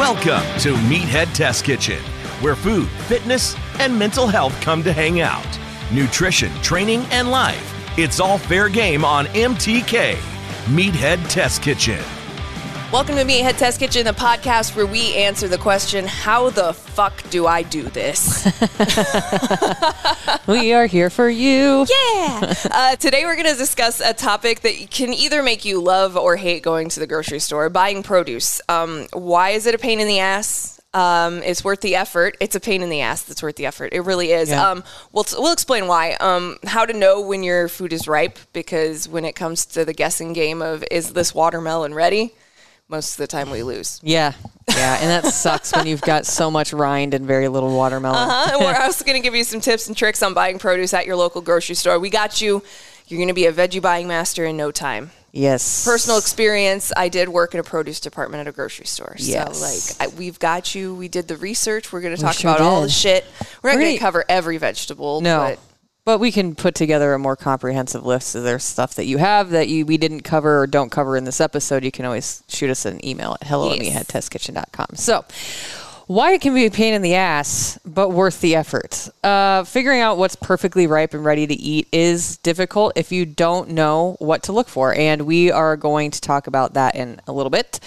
Welcome to Meathead Test Kitchen, where food, fitness, and mental health come to hang out. Nutrition, training, and life. It's all fair game on MTK. Meathead Test Kitchen. Welcome to Meathead Test Kitchen, the podcast where we answer the question, How the fuck do I do this? we are here for you. Yeah. Uh, today we're going to discuss a topic that can either make you love or hate going to the grocery store buying produce. Um, why is it a pain in the ass? Um, it's worth the effort. It's a pain in the ass that's worth the effort. It really is. Yeah. Um, we'll, we'll explain why. Um, how to know when your food is ripe, because when it comes to the guessing game of is this watermelon ready, most of the time we lose. Yeah. Yeah. And that sucks when you've got so much rind and very little watermelon. Uh-huh. And we're also going to give you some tips and tricks on buying produce at your local grocery store. We got you. You're going to be a veggie buying master in no time. Yes. Personal experience, I did work in a produce department at a grocery store. Yes. So, like, I, we've got you. We did the research. We're going to talk sure about all the shit. We're not going to gonna- cover every vegetable. No. But But we can put together a more comprehensive list. So there's stuff that you have that you we didn't cover or don't cover in this episode. You can always shoot us an email at hello Yes. at meatheadtestkitchen.com. So why it can be a pain in the ass, but worth the effort. Uh, figuring out what's perfectly ripe and ready to eat is difficult if you don't know what to look for. And we are going to talk about that in a little bit.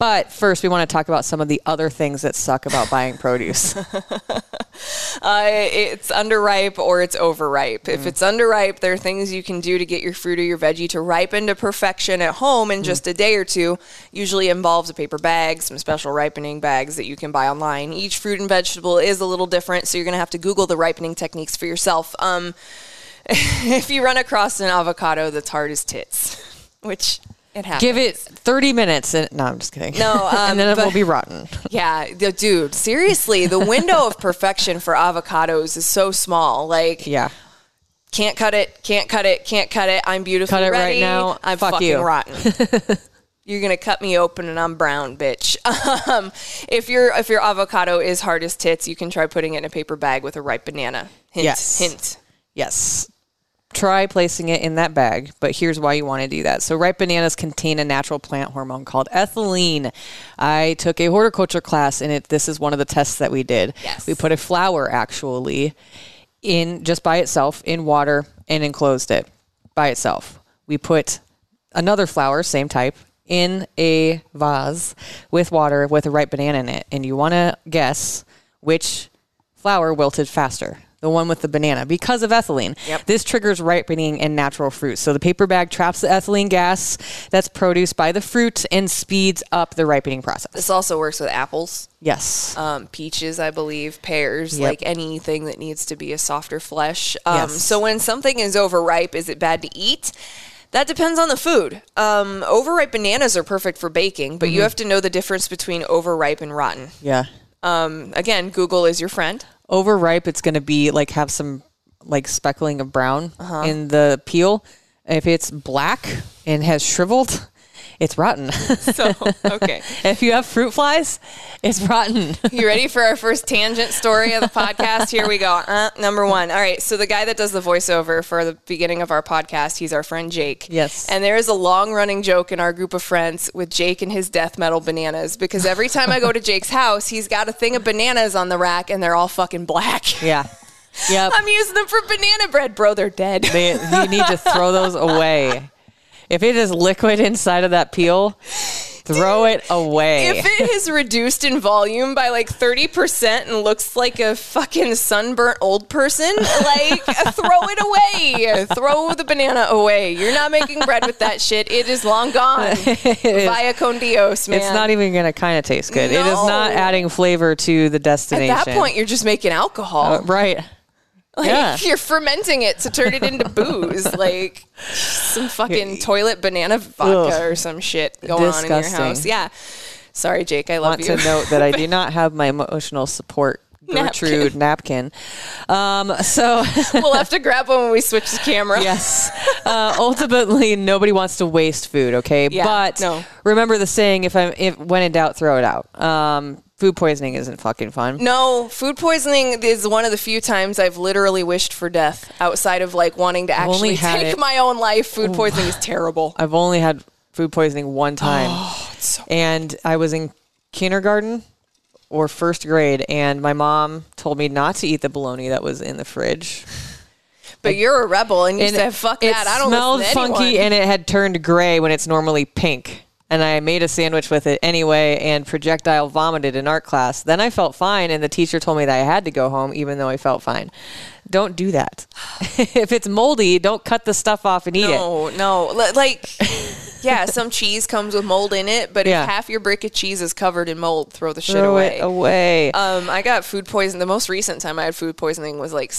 But first, we want to talk about some of the other things that suck about buying produce. uh, it's underripe or it's overripe. Mm. If it's underripe, there are things you can do to get your fruit or your veggie to ripen to perfection at home Mm. in just a day or two. Usually involves a paper bag, some special ripening bags that you can buy online. Each fruit and vegetable is a little different, so you're going to have to Google the ripening techniques for yourself. Um, if you run across an avocado that's hard as tits, which it happens. Give it 30 minutes. And, no, I'm just kidding. No, um, and then it but- will be rotten. Yeah, the- dude, seriously, the window of perfection for avocados is so small. Like, Yeah. can't cut it, can't cut it, can't cut it. I'm beautifully Cut it right now. I'm Fuck fucking you. rotten. You're gonna cut me open and I'm brown, bitch. Um, if your if your avocado is hard as tits, you can try putting it in a paper bag with a ripe banana. Hint, Yes. hint. Yes. Try placing it in that bag, but here's why you want to do that. So, ripe bananas contain a natural plant hormone called ethylene. I took a horticulture class, and it this is one of the tests that we did. Yes. We put a flower actually in just by itself in water and enclosed it by itself. We put another flower, same type, in a vase with water with a ripe banana in it, and you want to guess which flower wilted faster. The one with the banana because of ethylene. Yep. This triggers ripening in natural fruits. So the paper bag traps the ethylene gas that's produced by the fruit and speeds up the ripening process. This also works with apples, Yes. um, peaches, I believe, pears, Yep. like anything that needs to be a softer flesh. Um, Yes. So when something is overripe, is it bad to eat? That depends on the food. Um, overripe bananas are perfect for baking, but Mm-hmm. you have to know the difference between overripe and rotten. yeah. Um, again, Google is your friend. overripe, it's going to be like have some like speckling of brown in the peel. If it's black and has shriveled, it's rotten. So, okay. if you have fruit flies, it's rotten. You ready for our first tangent story of the podcast? Here we go. Uh, number one. All right. So the guy that does the voiceover for the beginning of our podcast, he's our friend Jake. Yes. And there is a long running joke in our group of friends with Jake and his death metal bananas because every time I go to Jake's house, he's got a thing of bananas on the rack and they're all fucking black. yeah. Yep. I'm using them for banana bread, bro. They're dead. They, you need to throw those away. If it is liquid inside of that peel, throw it away. If it is reduced in volume by like 30% and looks like a fucking sunburnt old person, like throw it away. Throw the banana away. You're not making bread with that shit. It is long gone. Via con Dios, man. it's not even going to kind of taste good. It is not adding flavor to the destination. At that point, you're just making alcohol. Uh, right. Like Yeah. you're fermenting it to turn it into booze, like some fucking toilet banana vodka Ugh. or some shit going on in your house. Yeah. Sorry, Jake. I love want you. to note that I do not have my emotional support Gertrude napkin. Um, so we'll have to grab one when we switch the camera. yes, uh, ultimately nobody wants to waste food. Okay, Yeah, but no. remember the saying: if I'm if when in doubt, throw it out. Um, food poisoning isn't fucking fun. No, food poisoning is one of the few times I've literally wished for death outside of like wanting to actually take it- my own life. Food oh. poisoning is terrible. I've only had food poisoning one oh, time, Oh, so- and I was in kindergarten or first grade, and my mom told me not to eat the bologna that was in the fridge. But you're a rebel and you and said, fuck it that. I don't smelled funky anyone. and it had turned gray when it's normally pink and i made a sandwich with it anyway and projectile vomited in art class then i felt fine and the teacher told me that i had to go home even though i felt fine don't do that if it's moldy don't cut the stuff off and eat it No, no. Li- Like, yeah, some cheese comes with mold in it, but Yeah. if half your brick of cheese is covered in mold, throw the shit throw away. it away Um, I got food poisoning. The most recent time I had food poisoning was like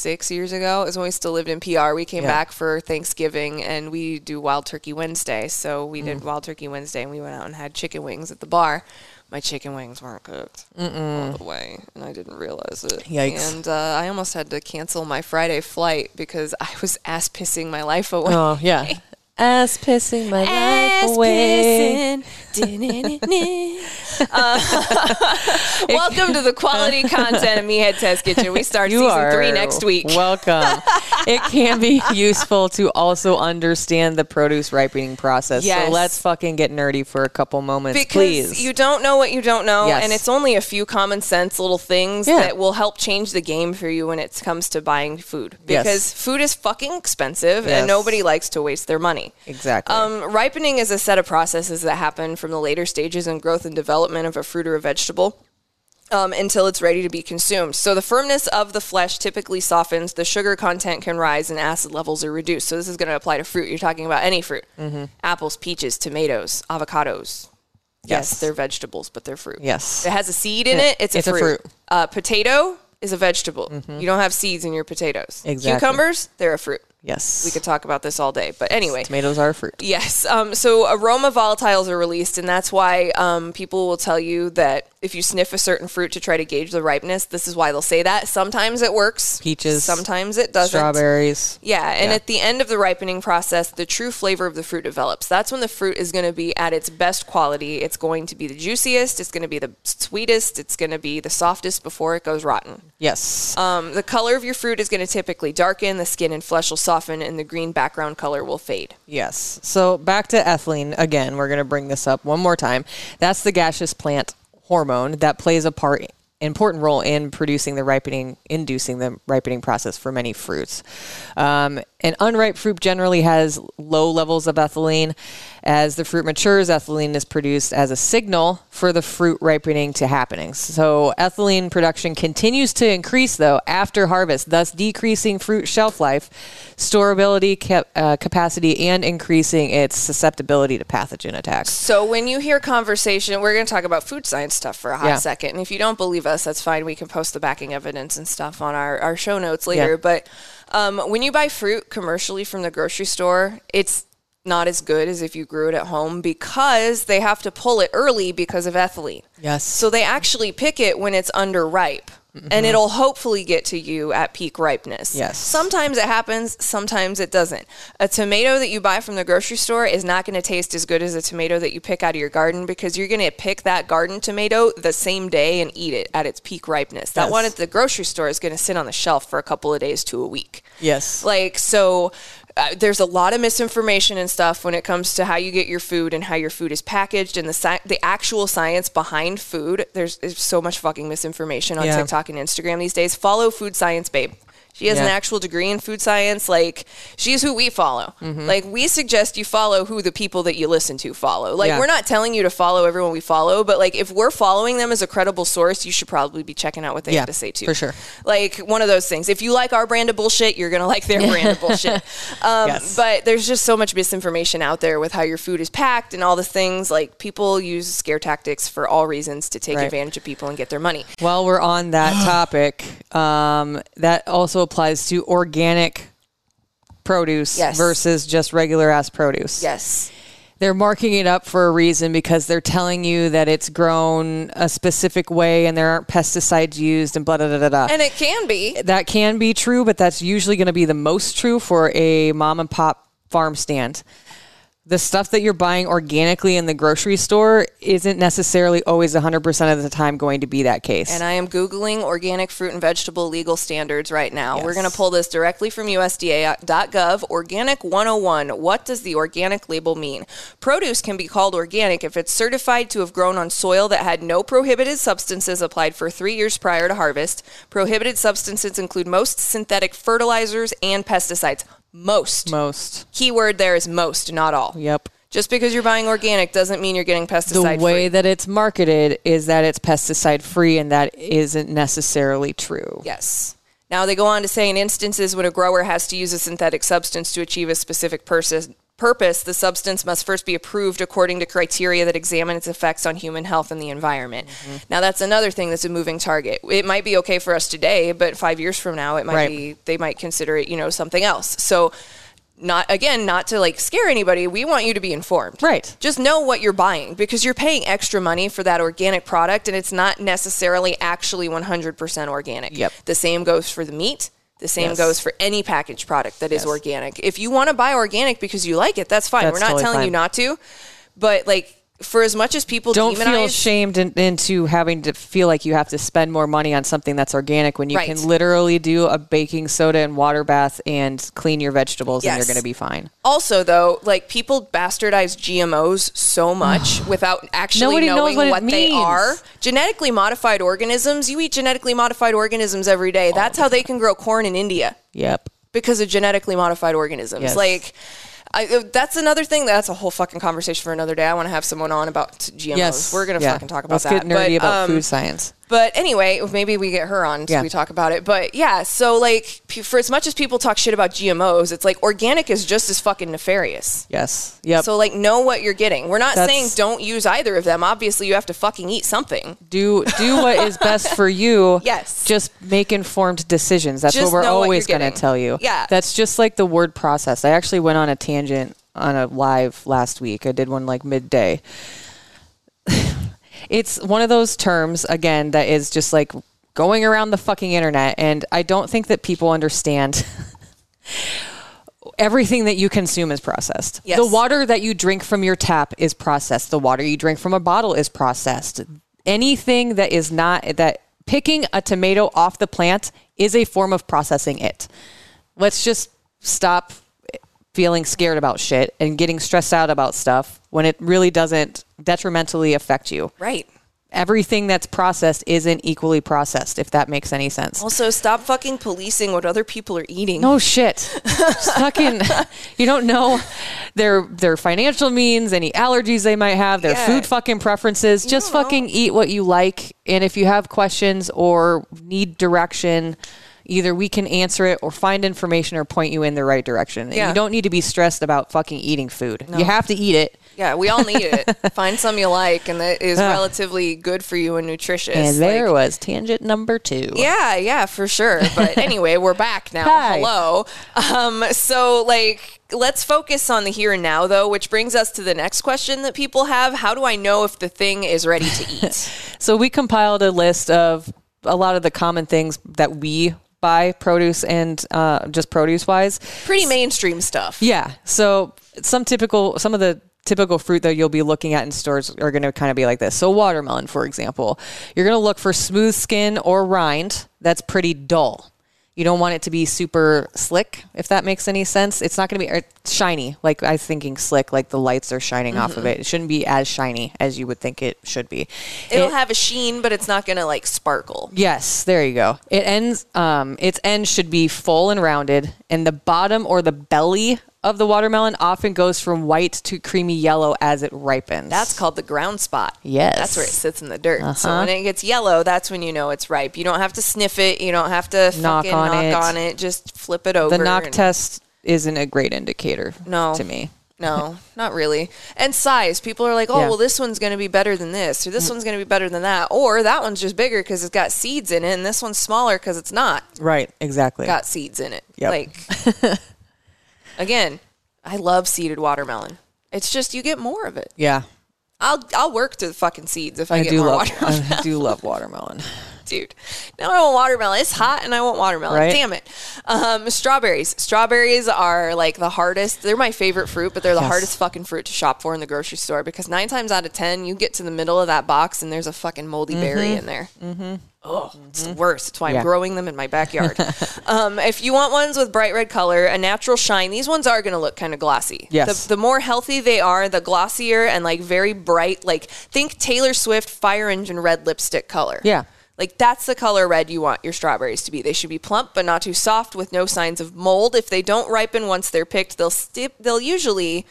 six years ago. is when we still lived in PR. We came Yeah. back for Thanksgiving and we do Wild Turkey Wednesday. So we Mm. did Wild Turkey Wednesday and we went out and had chicken wings at the bar. My chicken wings weren't cooked all the way, and I didn't realize it. Yikes. And uh, I almost had to cancel my Friday flight because I was ass pissing my life away. oh yeah ass pissing my Ass life away pissing. Uh, welcome to the quality content of Meathead Test Kitchen. We start You season three next week. Welcome. it can be useful to also understand the produce ripening process. Yes. So let's fucking get nerdy for a couple moments, because please. you don't know what you don't know, Yes. and it's only a few common sense little things Yeah. that will help change the game for you when it comes to buying food. Yes. Because food is fucking expensive, Yes. and nobody likes to waste their money. exactly. Um, ripening is a set of processes that happen from the later stages in growth and development of a fruit or a vegetable. Um, until it's ready to be consumed. So the firmness of the flesh typically softens, the sugar content can rise, and acid levels are reduced. So this is going to apply to fruit. You're talking about any fruit apples, peaches, tomatoes, avocados. Yes, Yes. they're vegetables, but they're fruit. Yes. It has a seed in it, it's a it's a fruit. fruit. Mm-hmm. Uh, potato is a vegetable. You don't have seeds in your potatoes. Exactly. Cucumbers, they're a fruit. Yes. We could talk about this all day. But anyway, Tomatoes are fruit. Yes. Um, so aroma volatiles are released, and that's why um, people will tell you that if you sniff a certain fruit to try to gauge the ripeness, this is why they'll say that. Sometimes it works. Peaches, Sometimes it doesn't. Strawberries. Yeah, and Yeah. at the end of the ripening process, the true flavor of the fruit develops. That's when the fruit is going to be at its best quality. It's going to be the juiciest, it's going to be the sweetest, it's going to be the softest before it goes rotten. Yes. Um, the color of your fruit is going to typically darken, the skin and flesh will soften, and the green background color will fade. yes. So back to ethylene again. We're going to bring this up one more time. That's the gaseous plant hormone that plays a part important role in producing the ripening inducing the ripening process for many fruits um, an unripe fruit generally has low levels of ethylene as the fruit matures ethylene is produced as a signal for the fruit ripening to happening so ethylene production continues to increase though after harvest thus decreasing fruit shelf life storability cap- uh, capacity and increasing its susceptibility to pathogen attacks So when you hear conversation, we're going to talk about food science stuff for a hot Yeah. second. And if you don't believe us, that's fine. We can post the backing evidence and stuff on our, our show notes later. Yeah. But um, when you buy fruit commercially from the grocery store, it's not as good as if you grew it at home because they have to pull it early because of ethylene. yes So they actually pick it when it's underripe. And mm-hmm. it'll hopefully get to you at peak ripeness. Yes. Sometimes it happens, sometimes it doesn't. A tomato that you buy from the grocery store is not going to taste as good as a tomato that you pick out of your garden because you're going to pick that garden tomato the same day and eat it at its peak ripeness. That Yes. one at the grocery store is going to sit on the shelf for a couple of days to a week. yes Like, so uh, there's a lot of misinformation and stuff when it comes to how you get your food and how your food is packaged and the sci- the actual science behind food. There's, there's so much fucking misinformation on Yeah. TikTok and Instagram these days. Follow Food Science Babe. She has an actual degree in food science. Like she's who we follow. Mm-hmm. Like we suggest you follow who the people that you listen to follow. Like Yeah. we're not telling you to follow everyone we follow, but like if we're following them as a credible source, you should probably be checking out what they Yeah, have to say too. for sure. Like one of those things. If you like our brand of bullshit, you're gonna like their brand of bullshit. Um, Yes. But there's just so much misinformation out there with how your food is packed and all the things. Like people use scare tactics for all reasons to take Right. advantage of people and get their money. While we're on that topic, um, that also applies to organic produce Yes. versus just regular ass produce. Yes. They're marking it up for a reason because they're telling you that it's grown a specific way and there aren't pesticides used and blah, blah, blah, blah, blah. And it can be. that can be true, but that's usually going to be the most true for a mom and pop farm stand. The stuff that you're buying organically in the grocery store isn't necessarily always 100% of the time going to be that case. And I am Googling organic fruit and vegetable legal standards right now. We're going to pull this directly from USDA.gov. Organic 101. What does the organic label mean? Produce can be called organic if it's certified to have grown on soil that had no prohibited substances applied for three years prior to harvest. Prohibited substances include most synthetic fertilizers and pesticides. Most. most. Keyword there is most, not all. Yep. Just because you're buying organic doesn't mean you're getting pesticide The way free. that it's marketed is that it's pesticide free, and that isn't necessarily true. Yes. Now they go on to say in instances when a grower has to use a synthetic substance to achieve a specific purpose, purpose, the substance must first be approved according to criteria that examine its effects on human health and the environment. Mm-hmm. Now that's another thing that's a moving target. It might be okay for us today, but 5 years from now it might Right. be they might consider it, you know, something else. So not again, not to like scare anybody. We want you to be informed. Right. Just know what you're buying because you're paying extra money for that organic product and it's not necessarily actually 100% organic. Yep. The same goes for the meat. The same Yes. goes for any packaged product that is Yes. organic. If you want to buy organic because you like it, that's fine. That's We're not totally telling you not to. But like for as much as people Don't demonize feel shamed in, into having to feel like you have to spend more money on something that's organic when you Right. can literally do a baking soda and water bath and clean your vegetables and you're going to be fine. Also, though, like people bastardize GMOs so much without actually Nobody knowing what what, they are. Genetically modified organisms, you eat genetically modified organisms every day. That's how they can grow corn in India Yep. because of genetically modified organisms. Yes. Like, I, uh, that's another thing. That's a whole fucking conversation for another day. I want to have someone on about GMOs. Yes. We're gonna Yeah. fucking talk about Let's that. get nerdy But, about um, food science. But anyway, maybe we get her on so Yeah. we talk about it. But yeah, so like for as much as people talk shit about GMOs, it's like organic is just as fucking nefarious. Yes. Yep. So like know what you're getting. We're not That's- saying don't use either of them. Obviously, you have to fucking eat something. do do what is best for you. Yes. Just make informed decisions. That's Just what we're always going to tell you. Yeah. That's just like the word process. I actually went on a tangent on a live last week. I did one like midday. It's one of those terms again that is just like going around the fucking internet and I don't think that people understand everything that you consume is processed. Yes. The water that you drink from your tap is processed. The water you drink from a bottle is processed. Anything that is not that picking a tomato off the plant is a form of processing it. Let's just stop feeling scared about shit and getting stressed out about stuff when it really doesn't detrimentally affect you. Right. Everything that's processed isn't equally processed, if that makes any sense. Also, stop fucking policing what other people are eating. No shit. Fucking you don't know their their financial means, any allergies they might have, their Yeah. food fucking preferences. Just don't know. fucking eat what you like. And if you have questions or need direction, either we can answer it or find information or point you in the right direction. Yeah. You don't need to be stressed about fucking eating food. You have to eat it. Yeah, we all need it. Find some you like and that is relatively good for you and nutritious. And there Like, was tangent number two. Yeah, yeah, for sure. But anyway, we're back now. Hi. Hello. Um, so like let's focus on the here and now though, which brings us to the next question that people have. How do I know if the thing is ready to eat? So we compiled a list of a lot of the common things that we buy produce and uh, just produce wise. Pretty mainstream stuff. Yeah. So some typical, some of the typical fruit that you'll be looking at in stores are going to kind of be like this. So watermelon, for example, you're going to look for smooth skin or rind that's pretty dull. You don't want it to be super slick, if that makes any sense. It's not going to be er, shiny, like I was thinking slick, like the lights are shining off of it. It shouldn't be as shiny as you would think it should be. It'll It- have a sheen, but it's not gonna like sparkle. Yes, there you go. It ends. Um, its end should be full and rounded, and the bottom or the belly of the watermelon often goes from white to creamy yellow as it ripens. That's called the ground spot. Yes. That's where it sits in the dirt. So Uh-huh. when it gets yellow, that's when you know it's ripe. You don't have to sniff it. You don't have to Knock on knock it. on it. Just flip it over. the knock and- test isn't a great indicator. No. to me. No, not really. And size. People are like, oh, Yeah. well, this one's going to be better than this, or this one's going to be better than that, or that one's just bigger because it's got seeds in it, and this one's smaller because it's not Right. Exactly. got seeds in it. Yep. Like, again, I love seeded watermelon. It's just you get more of it. yeah. I'll I'll work to the fucking seeds if I, I get do more love. watermelon. I do love watermelon. Dude. Now I want watermelon. It's hot and I want watermelon. Right. Damn it. Um, strawberries. Strawberries are like the hardest. They're my favorite fruit, but they're the Yes. hardest fucking fruit to shop for in the grocery store because nine times out of ten, you get to the middle of that box and there's a fucking moldy berry in there. Mm-hmm. Oh, it's the worst. That's why Yeah. I'm growing them in my backyard. um, if you want ones with bright red color, a natural shine, these ones are going to look kind of glossy. Yes. The, the more healthy they are, the glossier and like very bright, like think Taylor Swift fire engine red lipstick color. Yeah. Like that's the color red you want your strawberries to be. They should be plump but not too soft with no signs of mold. If they don't ripen once they're picked, they'll stip they'll usually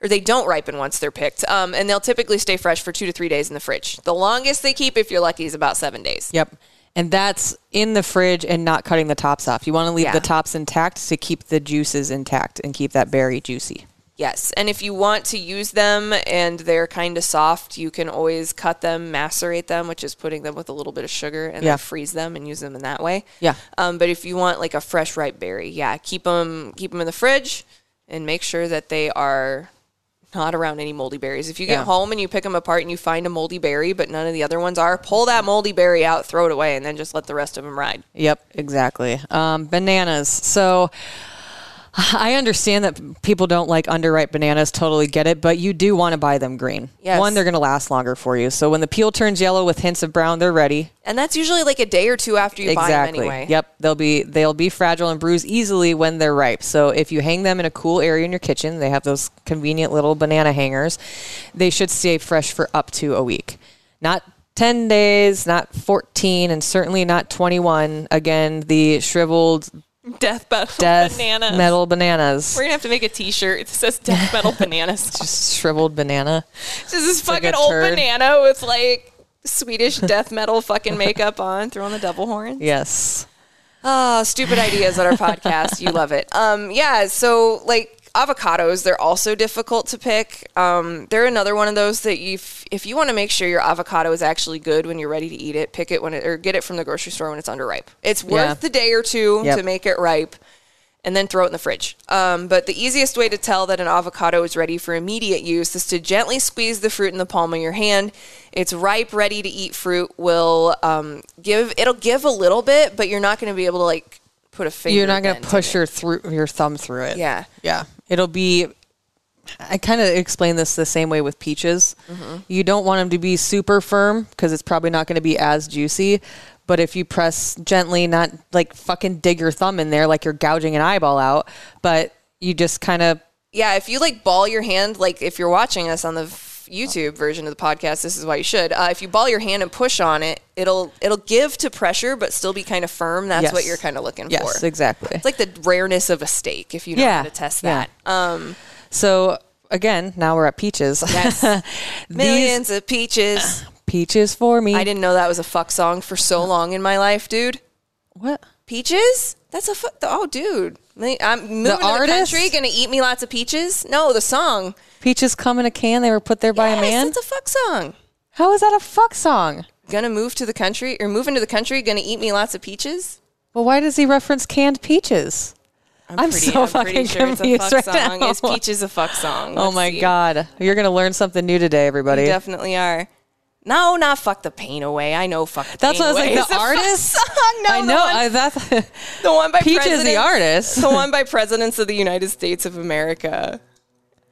or they don't ripen once they're picked. Um, and they'll typically stay fresh for two to three days in the fridge. The longest they keep, if you're lucky, is about seven days. Yep. And that's in the fridge and not cutting the tops off. You want to leave Yeah. the tops intact to keep the juices intact and keep that berry juicy. Yes. And if you want to use them and they're kind of soft, you can always cut them, macerate them, which is putting them with a little bit of sugar and Yeah. then freeze them and use them in that way. Yeah. Um, but if you want like a fresh ripe berry, yeah, keep them keep them in the fridge and make sure that they are not around any moldy berries. If you get Yeah. home and you pick them apart and you find a moldy berry, but none of the other ones are, pull that moldy berry out, throw it away, and then just let the rest of them ride. Yep, exactly. Um, bananas. So I understand that people don't like underripe bananas, totally get it, but you do want to buy them green. Yes. One, they're going to last longer for you. So when the peel turns yellow with hints of brown, they're ready. And that's usually like a day or two after you buy them anyway. Yep, they'll be they'll be fragile and bruise easily when they're ripe. So if you hang them in a cool area in your kitchen, they have those convenient little banana hangers. They should stay fresh for up to a week. Not 10 days, not 14, and certainly not 21. Again, the shriveled Death metal death bananas. metal bananas. We're gonna have to make a T-shirt that says "Death Metal Bananas." Just shriveled banana. Just this like fucking a old turd. banana with like Swedish death metal fucking makeup on, throwing the devil horns. Yes. Oh, stupid ideas on our podcast. You love it. Um, yeah. So like avocados, they're also difficult to pick. Um, they're another one of those that you, if you want to make sure your avocado is actually good when you're ready to eat it, pick it when it or get it from the grocery store when it's underripe. It's worth Yeah. the day or two Yep. to make it ripe. And then throw it in the fridge. Um, but the easiest way to tell that an avocado is ready for immediate use is to gently squeeze the fruit in the palm of your hand. It's ripe, ready to eat fruit. Will um, give it'll give a little bit, but you're not going to be able to like put a finger. You're not going to push your through your thumb through it. Yeah. Yeah. It'll be I kind of explain this the same way with peaches. Mm-hmm. You don't want them to be super firm because it's probably not going to be as juicy. But if you press gently, not like fucking dig your thumb in there like you're gouging an eyeball out, but you just kind of Yeah, if you like ball your hand, like if you're watching us on the YouTube version of the podcast, this is why you should. Uh, if you ball your hand and push on it, it'll it'll give to pressure, but still be kind of firm. That's Yes. what you're kind of looking yes, for. exactly. It's like the rareness of a steak. If you know Yeah, how to test yeah. that. Um, So again, now we're at peaches. Yes. These millions of peaches. peaches for me. I didn't know that was a fuck song for so long in my life, dude. what? Peaches? That's a fuck. Oh, dude. I'm moving to the artist? country, gonna eat me lots of peaches. No, the song. Peaches come in a can. They were put there by yes, a man. It's a fuck song. How is that a fuck song? Gonna move to the country or move into the country. Gonna eat me lots of peaches. Well, why does he reference canned peaches? I'm so fucking confused it's a right fuck song. now. Is peaches a fuck song? Oh Let's my see. god, you're gonna learn something new today, everybody. You definitely are. No, not fuck the pain away. I know fuck the That's what I was away like. The a artist. song. No, I the know. one- I, that's The one by Peach is the artist. The one by presidents of the United States of America.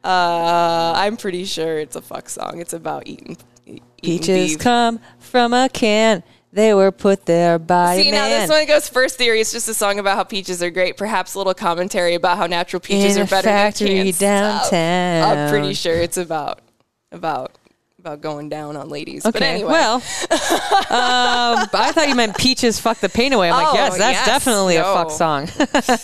Uh, I'm pretty sure it's a fuck song. It's about eating, eating peaches beef. come from a can. They were put there by See, now this one goes first theory. It's just a song about how peaches are great. Perhaps a little commentary about how natural peaches In are better factory than canned stuff. downtown. I'm pretty sure it's about about about going down on ladies. But Okay. anyway, Well, um, I thought you meant peaches fuck the pain away. I'm like, Oh, yes, that's yes. definitely a fuck song.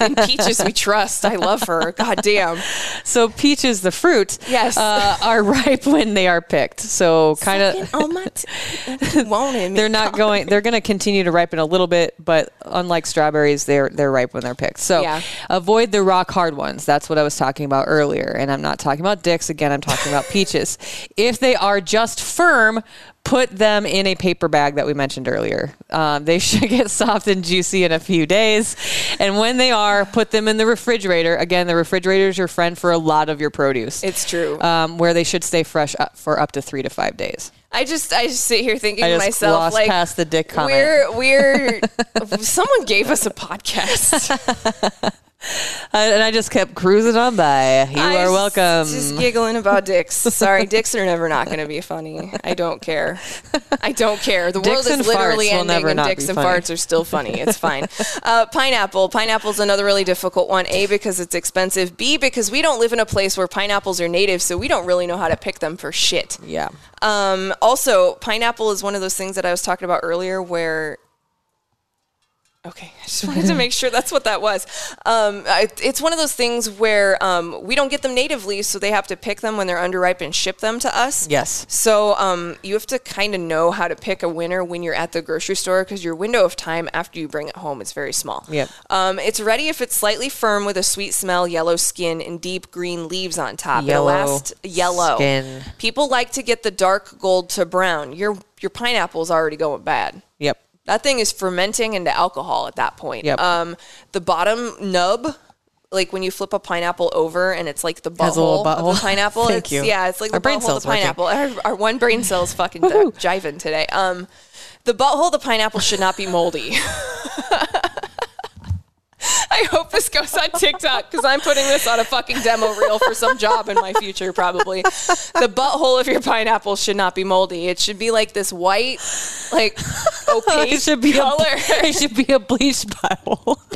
in peaches we trust. I love her. God damn. so peaches, the fruit, Yes. uh, are ripe when they are picked. So kind of. Oh my! T- won't? They're not going. They're going to continue to ripen a little bit, but unlike strawberries, they're they're ripe when they're picked. So Yeah. avoid the rock hard ones. That's what I was talking about earlier, and I'm not talking about dicks again. I'm talking about peaches. If they are just firm, put them in a paper bag that we mentioned earlier. Um, they should get soft and juicy in a few days, and when they are, put them in the refrigerator. Again, the refrigerator is your friend for a lot of your produce. It's true. um, where they should stay fresh up for up to three to five days. I just I just sit here thinking to myself like past the dick comment. We're we're someone gave us a podcast. And I just kept cruising on by. You I are welcome. Just giggling about dicks. Sorry, dicks are never not going to be funny. I don't care. I don't care. The world Dicks and is literally ending, and dicks and funny. farts are still funny. It's fine. Uh, pineapple. Pineapple's another really difficult one. A because it's expensive. B because we don't live in a place where pineapples are native, so we don't really know how to pick them for shit. yeah. Um, also, pineapple is one of those things that I was talking about earlier where. Okay, I just wanted to make sure that's what that was. Um, I- it's one of those things where um, we don't get them natively, so they have to pick them when they're underripe and ship them to us. Yes. So um, you have to kind of know how to pick a winner when you're at the grocery store because your window of time after you bring it home is very small. Yep. Um, it's ready if it's slightly firm with a sweet smell, yellow skin, and deep green leaves on top. Yellow It'll last yellow. skin. People like to get the dark gold to brown. Your your pineapple's already going bad. That thing is fermenting into alcohol at that point. Yep. Um, the bottom nub, like when you flip a pineapple over and it's like the a butthole, of the pineapple. Thank it's, you. Yeah, it's like Our the brain butthole of the pineapple. Our, our one brain cell's fucking di- jiving today. Um, the butthole of the pineapple should not be moldy. I hope this goes on TikTok because I'm putting this on a fucking demo reel for some job in my future, probably. The butthole of your pineapple should not be moldy. It should be like this white, like opaque It should be color. A, it should be a bleached bottle.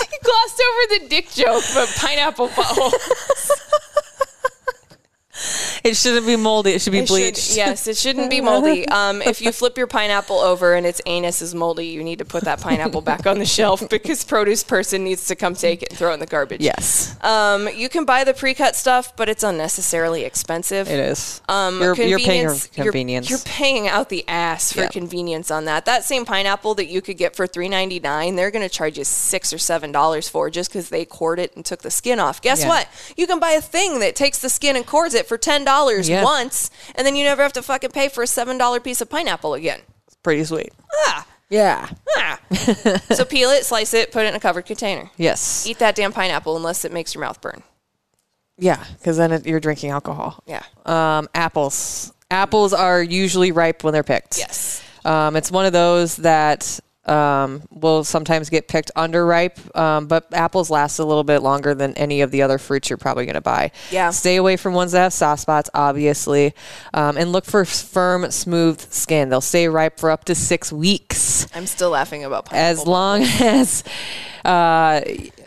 You glossed over the dick joke, but pineapple butthole. It shouldn't be moldy. It should be It should- bleached. yes, it shouldn't be moldy. Um, if you flip your pineapple over and its anus is moldy, you need to put that pineapple back on the shelf because produce person needs to come take it and throw it in the garbage. Yes. Um, you can buy the pre-cut stuff, but it's unnecessarily expensive. It is. Um, you're, you're paying for convenience- you're- You're, paying out the ass for Yeah. convenience on that. That same pineapple that you could get for three ninety nine, they're going to charge you six or seven dollars for just because they cored it and took the skin off. Guess Yeah. what? You can buy a thing that takes the skin and cores it for ten dollars Yeah. once, and then you never have to fucking pay for a seven dollar piece of pineapple again. it's pretty sweet. Ah, Yeah. ah. so peel it, slice it, put it in a covered container. Yes. Eat that damn pineapple unless it makes your mouth burn. Yeah, because then it, you're drinking alcohol. Yeah. Um, apples. Apples are usually ripe when they're picked. Yes. Um, it's one of those that um, will sometimes get picked underripe, um, but apples last a little bit longer than any of the other fruits you're probably going to buy. Yeah. Stay away from ones that have soft spots, obviously, um, and look for firm, smooth skin. They'll stay ripe for up to six weeks I'm still laughing about pineapple. as long as uh,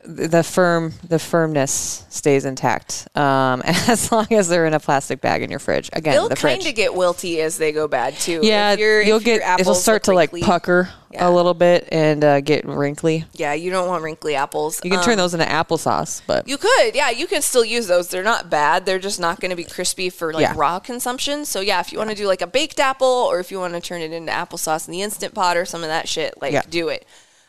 the firm the firmness stays intact. Um, as long as they're in a plastic bag in your fridge. Again, They'll the kind of get wilty as they go bad too. yeah, you'll get it'll start to like pucker Yeah. a little bit and uh, get wrinkly. Yeah, you don't want wrinkly apples. You can turn Um, those into applesauce, but You could, yeah, you can still use those. They're not bad. They're just not going to be crispy for like Yeah. raw consumption. So yeah, if you want to do like a baked apple, or if you want to turn it into applesauce in the instant pot or some of that shit, like Yeah. do it.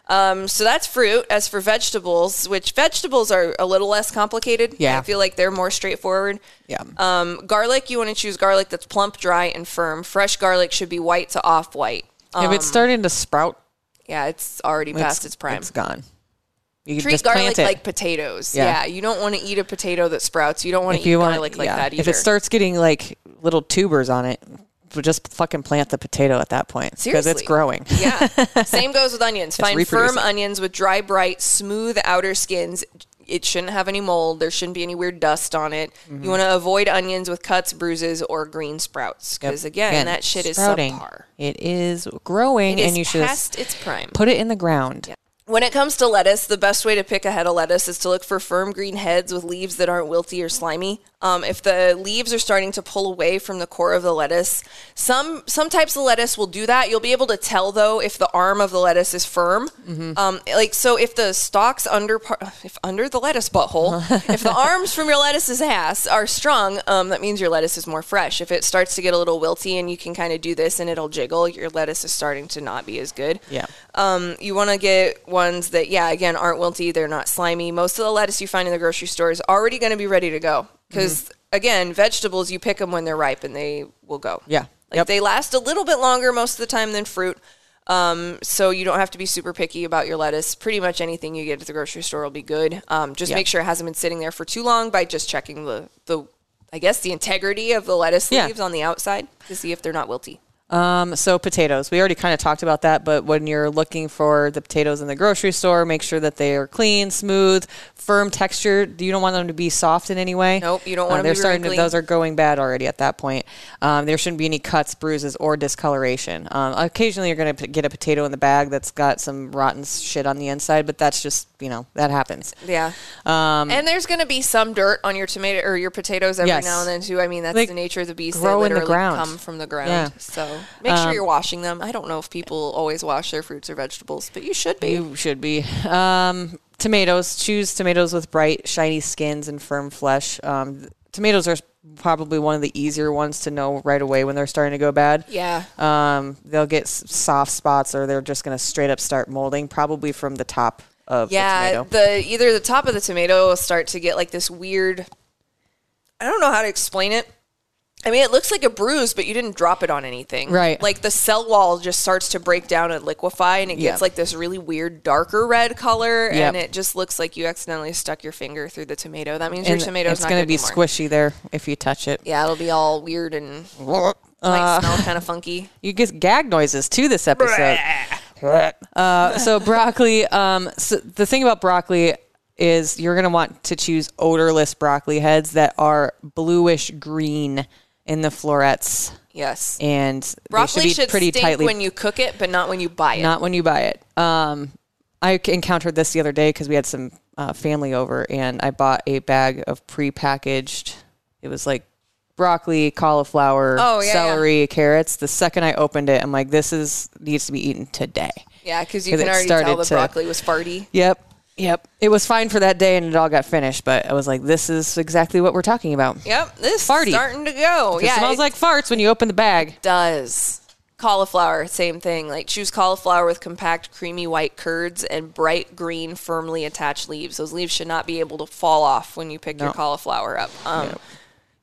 Um, so that's fruit. As for vegetables, which vegetables are a little less complicated. Yeah. I feel like they're more straightforward. yeah. Um, garlic, you want to choose garlic that's plump, dry, and firm. Fresh garlic should be white to off white. if it's starting to sprout, Yeah, it's already past its, prime. It's gone. You Treat just garlic plant it. like potatoes. Yeah. Yeah. you don't want to eat a potato that sprouts. You don't want to eat you want garlic like yeah. that either. If it starts getting like little tubers on it, just fucking plant the potato at that point because it's growing. yeah. Same goes with onions. Find firm onions with dry, bright, smooth outer skins. It shouldn't have any mold. There shouldn't be any weird dust on it. Mm-hmm. You want to avoid onions with cuts, bruises, or green sprouts because again, that shit is sprouting. subpar. It is growing, It is and you should past its prime. put it in the ground. When it comes to lettuce, the best way to pick a head of lettuce is to look for firm green heads with leaves that aren't wilty or slimy. Um, if the leaves are starting to pull away from the core of the lettuce, some some types of lettuce will do that. You'll be able to tell though if the arm of the lettuce is firm. Um, like so, if the stalks under if under the lettuce butthole, if the arms from your lettuce's ass are strong, um, that means your lettuce is more fresh. If it starts to get a little wilty and you can kind of do this and it'll jiggle, your lettuce is starting to not be as good. Yeah. Um, you want to get ones that, yeah, again, aren't wilty. They're not slimy. Most of the lettuce you find in the grocery store is already going to be ready to go. Because, Mm-hmm. again, vegetables, you pick them when they're ripe and they will go. Yeah. Like Yep. they last a little bit longer most of the time than fruit. Um, so you don't have to be super picky about your lettuce. Pretty much anything you get at the grocery store will be good. Um, just Yeah. make sure it hasn't been sitting there for too long by just checking the, the I guess, the integrity of the lettuce Yeah. leaves on the outside to see if they're not wilty. Um, so potatoes, we already kind of talked about that, but when you're looking for the potatoes in the grocery store, make sure that they are clean, smooth, firm texture. You don't want them to be soft in any way. Nope, you don't want Uh, them to They're be starting to, wrinkly. those are going bad already at that point. Um, there shouldn't be any cuts, bruises, or discoloration. Um, occasionally, you're going to get a potato in the bag that's got some rotten shit on the inside, but that's just you know that happens. Yeah. Um, and there's going to be some dirt on your tomato or your potatoes every Yes. now and then too. I mean, that's They the nature of the beast. grow they in the ground. come from the ground. Yeah. So make sure Um, you're washing them. I don't know if people always wash their fruits or vegetables, but you should be. You should be. Um, tomatoes. Choose tomatoes with bright, shiny skins and firm flesh. Um, tomatoes are probably one of the easier ones to know right away when they're starting to go bad. yeah. Um, they'll get soft spots, or they're just going to straight up start molding, probably from the top of Yeah, the tomato. the either the top of the tomato will start to get like this weird. I don't know how to explain it. I mean, it looks like a bruise, but you didn't drop it on anything. Right. Like the cell wall just starts to break down and liquefy, and it Yeah. gets like this really weird darker red color, Yep. and it just looks like you accidentally stuck your finger through the tomato. That means your and tomato's it's not going going to be squishy there if you touch it. Yeah, it'll be all weird and Uh, might smell kind of funky. You get gag noises too this episode. uh, so broccoli. Um, so the thing about broccoli is you're gonna want to choose odorless broccoli heads that are bluish green in the florets, Yes. and Broccoli should should be pretty stink tightly. when you cook it, but not when you buy it. not when you buy it. Um, I encountered this the other day because we had some uh, family over, and I bought a bag of pre-packaged. It was like broccoli, cauliflower, Oh, yeah, celery, carrots. The second I opened it, I'm like, this is needs to be eaten today. yeah, because you 'Cause can already tell the to- broccoli was farty. Yep. Yep. It was fine for that day and it all got finished, but I was like, this is exactly what we're talking about. Yep, this Farty. is starting to go. It yeah, smells it like farts when you open the bag. does. Cauliflower, same thing. Like choose cauliflower with compact, creamy white curds and bright green, firmly attached leaves. Those leaves should not be able to fall off when you pick your cauliflower up. Um,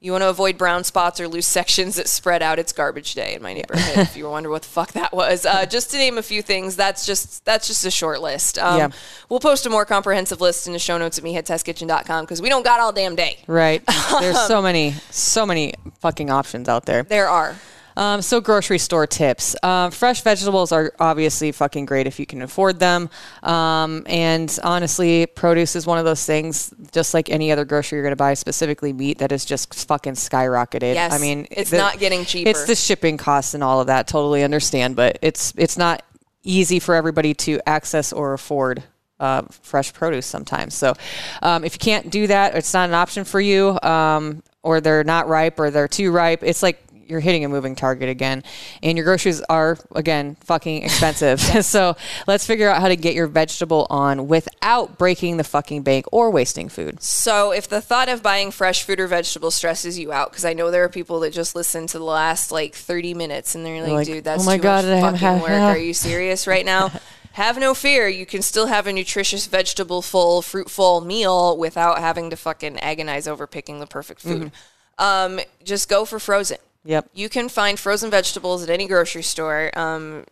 You want to avoid brown spots or loose sections that spread out. It's garbage day in my neighborhood. if you wonder what the fuck that was, uh, just to name a few things, that's just that's just a short list. Um, Yeah. We'll post a more comprehensive list in the show notes at meatheadtestkitchen.com because we don't got all damn day. Right. There's so many, so many fucking options out there. There are. Um, so grocery store tips. Um, fresh vegetables are obviously fucking great if you can afford them. Um, and honestly, produce is one of those things, just like any other grocery you're going to buy, specifically meat, that is just fucking skyrocketed. Yes, I mean, it's not getting cheaper. It's the shipping costs and all of that. Totally understand, but it's it's not easy for everybody to access or afford uh, fresh produce sometimes. So um, if you can't do that, it's not an option for you, um, or they're not ripe, or they're too ripe. It's like you're hitting a moving target again, and your groceries are again fucking expensive. so let's figure out how to get your vegetable on without breaking the fucking bank or wasting food. So, if the thought of buying fresh food or vegetables stresses you out, because I know there are people that just listen to the last like 30 minutes and they're like, like, dude, that's "Oh my too God, much fucking had work. half." Are you serious right now? Have no fear. You can still have a nutritious, vegetable full, fruit full meal without having to fucking agonize over picking the perfect food. Um, just go for frozen. Yep. You can find frozen vegetables at any grocery store, um,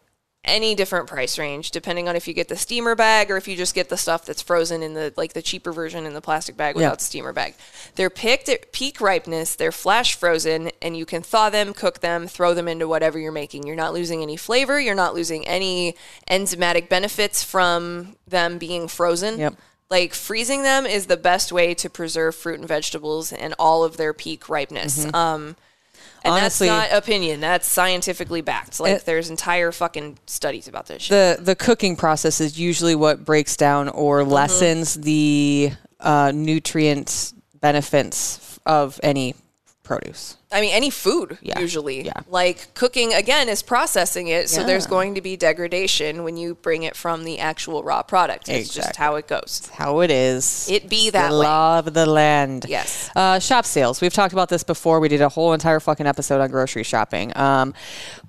any different price range, depending on if you get the steamer bag or if you just get the stuff that's frozen in the like the cheaper version in the plastic bag without the steamer bag. They're picked at peak ripeness. They're flash frozen, and you can thaw them, cook them, throw them into whatever you're making. You're not losing any flavor. You're not losing any enzymatic benefits from them being frozen. Yep. Like freezing them is the best way to preserve fruit and vegetables and all of their peak ripeness. Um, and Honestly- that's not opinion. That's scientifically backed. Like It- there's entire fucking studies about this shit. the the cooking process is usually what breaks down or Mm-hmm. lessens the uh, nutrient benefits of any produce. I mean, any food Yeah. usually. Yeah. Like cooking again is processing it, so there's going to be degradation when you bring it from the actual raw product. It's just how it goes. It's How it is. It be that the way. law of the land. Yes. Uh, shop sales. We've talked about this before. We did a whole entire fucking episode on grocery shopping. Um,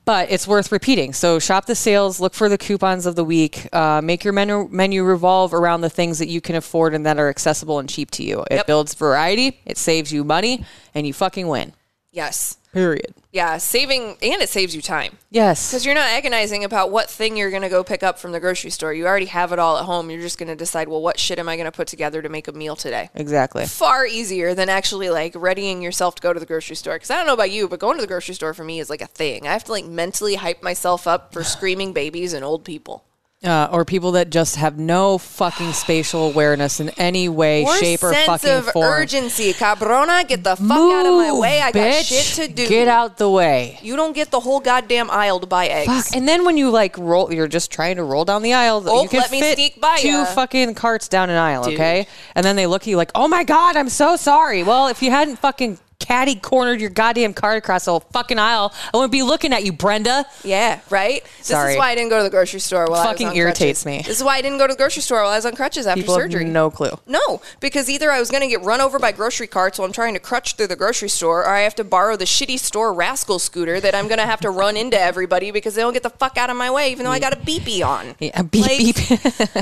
but it's worth repeating. So shop the sales. Look for the coupons of the week. Uh, make your menu menu revolve around the things that you can afford and that are accessible and cheap to you. It Yep. builds variety. It saves you money, and you fucking win. Yes. Period. Yeah, saving and it saves you time. Yes. Because you're not agonizing about what thing you're going to go pick up from the grocery store. You already have it all at home. You're just going to decide, well, what shit am I going to put together to make a meal today? Exactly. Far easier than actually like readying yourself to go to the grocery store. Because I don't know about you, but going to the grocery store for me is like a thing. I have to like mentally hype myself up for screaming babies and old people. Uh, or people that just have no fucking spatial awareness in any way, Or shape, or sense fucking of form. urgency. Cabrona, get the fuck out of my way. I got bitch. shit to do. Get out the way. You don't get the whole goddamn aisle to buy eggs. Fuck. And then when you like roll, you're just trying to roll down the aisle. Oh, you can let me fit sneak by two ya. fucking carts down an aisle, Dude. okay? And then they look at you like, "Oh my god, I'm so sorry." Well, if you hadn't fucking catty cornered your goddamn cart across the whole fucking aisle, I wouldn't be looking at you, Brenda. Yeah, right. This Sorry. is why I didn't go to the grocery store. While Fucking I was on irritates crutches. me. This is why I didn't go to the grocery store while I was on crutches after People surgery. have no clue. No, because either I was going to get run over by grocery carts while I'm trying to crutch through the grocery store, or I have to borrow the shitty store rascal scooter that I'm going to have to run into everybody because they don't get the fuck out of my way, even though I got a beepy on. Yeah, beep Like, beep.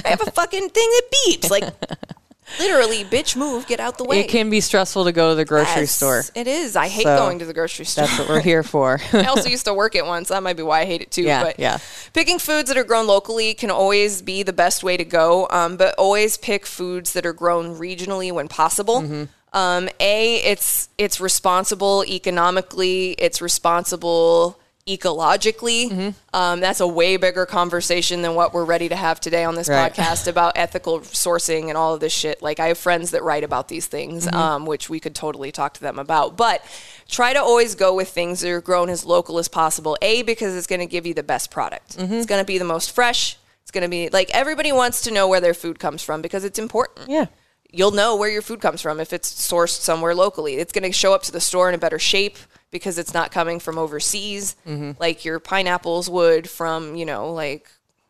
I have a fucking thing that beeps. Like, literally, bitch, move, get out the way. it can be stressful to go to the grocery Yes, store. It is. I hate So, going to the grocery store. That's what we're here for. I also used to work it once. That might be why I hate it too. Yeah, but yeah. picking foods that are grown locally can always be the best way to go. Um, but always pick foods that are grown regionally when possible. Mm-hmm. Um, a, it's it's responsible economically. It's responsible ecologically. Mm-hmm. Um, that's a way bigger conversation than what we're ready to have today on this Right. podcast about ethical sourcing and all of this shit. Like I have friends that write about these things, Mm-hmm. um, which we could totally talk to them about. But try to always go with things that are grown as local as possible. A because it's going to give you the best product. Mm-hmm. It's going to be the most fresh. It's going to be like everybody wants to know where their food comes from because it's important yeah. you'll know where your food comes from if it's sourced somewhere locally. It's going to show up to the store in a better shape because it's not coming from overseas, like your pineapples would from, you know, like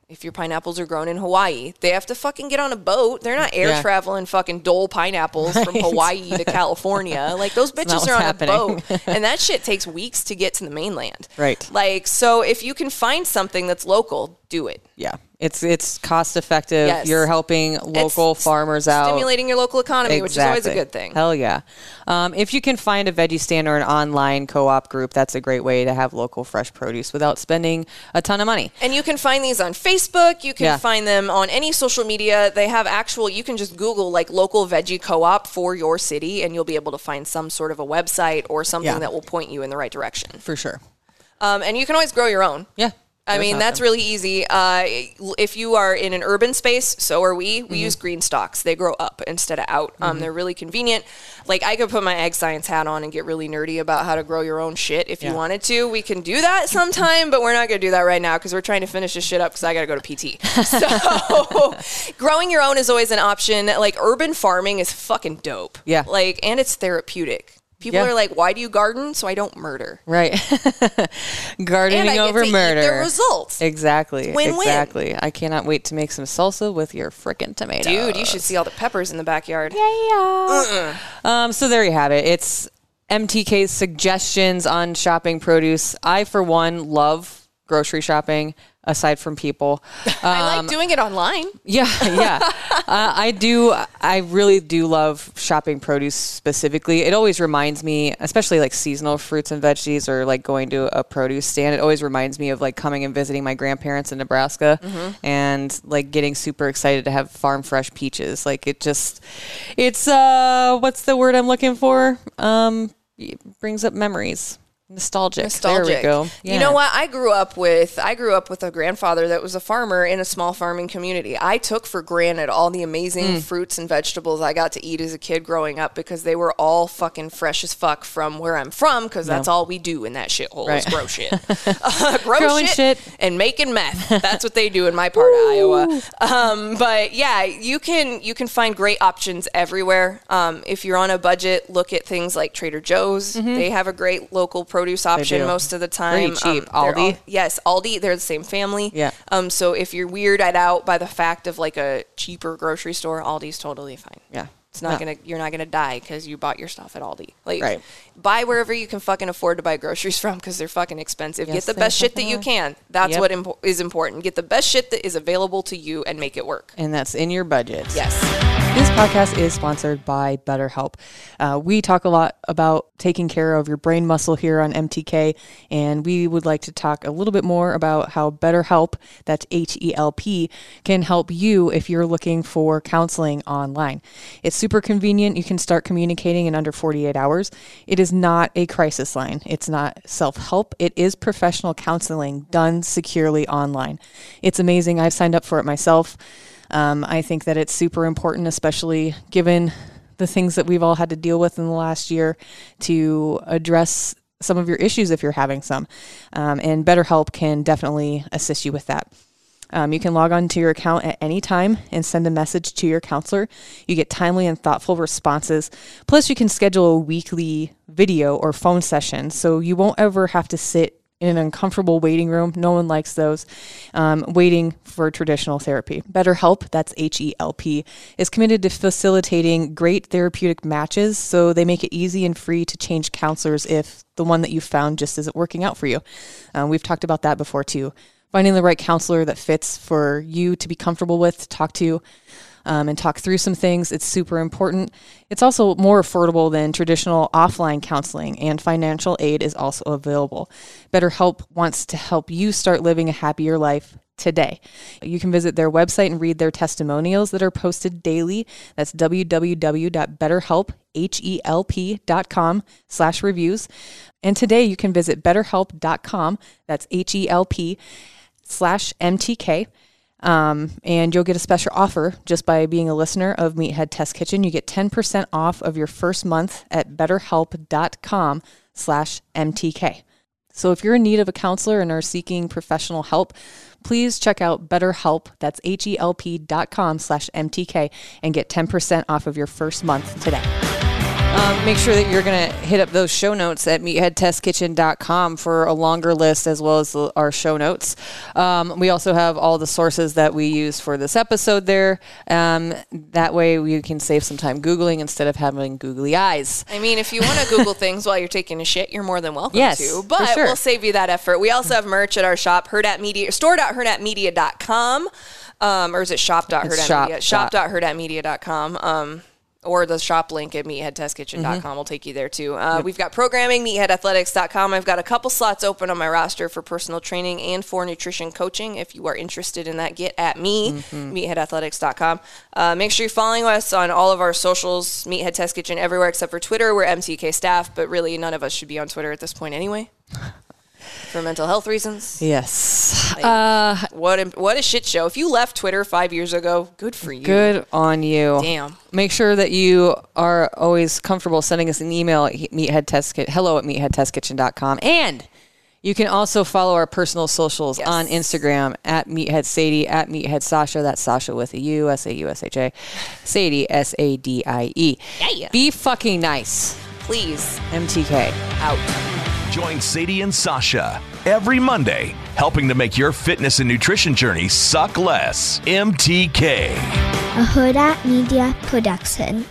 if your pineapples are grown in Hawaii. They have to fucking get on a boat. They're not air Yeah. traveling fucking Dole pineapples from Hawaii to California. Like those bitches are on happening. a boat. and that shit takes weeks to get to the mainland. Right. Like, so if you can find something that's local, do it. Yeah. It's it's cost effective. Yes. You're helping local It's farmers out. Stimulating your local economy, which is always a good thing. Hell yeah. Um, if you can find a veggie stand or an online co-op group, that's a great way to have local fresh produce without spending a ton of money. And you can find these on Facebook. You can Yeah. find them on any social media. They have actual, you can just Google like local veggie co op for your city, and you'll be able to find some sort of a website or something Yeah. that will point you in the right direction. For sure. Um, and you can always grow your own. Yeah. I There's mean, that's really easy. Uh, if you are in an urban space, so are we. Mm-hmm. We use green stalks. They grow up instead of out. Um, They're really convenient. Like, I could put my ag science hat on and get really nerdy about how to grow your own shit if you wanted to. We can do that sometime, but we're not going to do that right now because we're trying to finish this shit up because I got to go to PT. So, growing your own is always an option. Like, urban farming is fucking dope. Yeah. Like, and it's therapeutic. People Yeah. are like, why do you garden? So I don't murder. Right. Gardening And I get over murder. the results. Exactly. Win-win. Exactly. I cannot wait to make some salsa with your frickin' tomatoes. Dude, you should see all the peppers in the backyard. Yeah. Um, so there you have it. It's MTK's suggestions on shopping produce. I, for one, love grocery shopping. Aside from people, I Um, like doing it online. yeah, yeah, uh, I do. I really do love shopping produce specifically. It always reminds me, especially like seasonal fruits and veggies, or like going to a produce stand. It always reminds me of like coming and visiting my grandparents in Nebraska, and like getting super excited to have farm fresh peaches. Like it just, it's uh, what's the word I'm looking for? Um, it brings up memories. Nostalgic. nostalgic. There we go. You know what? I grew up with I grew up with a grandfather that was a farmer in a small farming community. I took for granted all the amazing Mm. fruits and vegetables I got to eat as a kid growing up because they were all fucking fresh as fuck from where I'm from because that's all we do in that shithole is grow shit. Uh, grow Growing shit, shit. and making meth. That's what they do in my part of Iowa. Um, but yeah, you can you can find great options everywhere. Um, if you're on a budget, look at things like Trader Joe's. They have a great local produce option most of the time. Pretty cheap. Um, Aldi? all- yes, Aldi. They're the same family. Yeah. Um. So if you're weirded out by the fact of like a cheaper grocery store, Aldi's totally fine. Yeah. It's not No. gonna. You're not gonna die because you bought your stuff at Aldi. Like, Right. buy wherever you can fucking afford to buy groceries from because they're fucking expensive. Yes, Get the best shit that you can. That's Yep. what impo- is important. Get the best shit that is available to you and make it work. and that's in your budget. Yes. This podcast is sponsored by BetterHelp. Uh, we talk a lot about taking care of your brain muscle here on MTK, and we would like to talk a little bit more about how BetterHelp, that's H E L P, can help you if you're looking for counseling online. It's super convenient. You can start communicating in under 48 hours. It is not a crisis line, it's not self help. It is professional counseling done securely online. It's amazing. I've signed up for it myself. Um, I think that it's super important, especially given the things that we've all had to deal with in the last year, to address some of your issues if you're having some. Um, and BetterHelp can definitely assist you with that. Um, you can log on to your account at any time and send a message to your counselor. You get timely and thoughtful responses. Plus, you can schedule a weekly video or phone session so you won't ever have to sit in an uncomfortable waiting room. No one likes those. Um, waiting for traditional therapy. BetterHelp, that's H E L P, is committed to facilitating great therapeutic matches so they make it easy and free to change counselors if the one that you found just isn't working out for you. Uh, we've talked about that before too. Finding the right counselor that fits for you to be comfortable with, to talk to, um, and talk through some things. It's super important. It's also more affordable than traditional offline counseling, and financial aid is also available. BetterHelp wants to help you start living a happier life today. You can visit their website and read their testimonials that are posted daily. That's www.betterhelp.com slash reviews. And today you can visit betterhelp.com. That's H-E-L-P slash MTK. Um, and you'll get a special offer just by being a listener of Meathead Test Kitchen. You get 10% off of your first month at betterhelp.com slash MTK. So if you're in need of a counselor and are seeking professional help, please check out BetterHelp. That's H-E-L-P dot com slash MTK and get 10% off of your first month today. Um, make sure that you're going to hit up those show notes at meatheadtestkitchen.com for a longer list as well as the, our show notes. Um, we also have all the sources that we use for this episode there. Um, that way we can save some time Googling instead of having googly eyes. I mean, if you want to Google things while you're taking a shit, you're more than welcome Yes, to. But sure. we'll save you that effort. We also have merch at our shop, herd.media, store.herd.media.com. Um, or is it shop.herd.media? It's shop dot- Shop.herd.media.com. Um, or the shop link at meatheadtestkitchen.com Mm-hmm. will take you there too. Uh, We've got programming, meatheadathletics.com. I've got a couple slots open on my roster for personal training and for nutrition coaching. If you are interested in that, get at me, Mm-hmm. meatheadathletics.com. Uh, make sure you're following us on all of our socials, Meathead Test Kitchen, everywhere except for Twitter. We're MTK staff, but really none of us should be on Twitter at this point anyway. For mental health reasons. Yes. Uh, What a, what a shit show. If you left Twitter five years ago, good for you. Good on you. Damn. Make sure that you are always comfortable sending us an email at Meathead Test Kit, hello at meatheadtestkitchen.com. And you can also follow our personal socials Yes. on Instagram at Meathead Sadie, at Meathead Sausha. That's Sausha with a U, S A U S H A. Sadie, S A D I E. Yeah. Be fucking nice. Please, MTK. out. Join Sadie and Sausha every Monday, helping to make your fitness and nutrition journey suck less. MTK. a Hurrdat Media Production.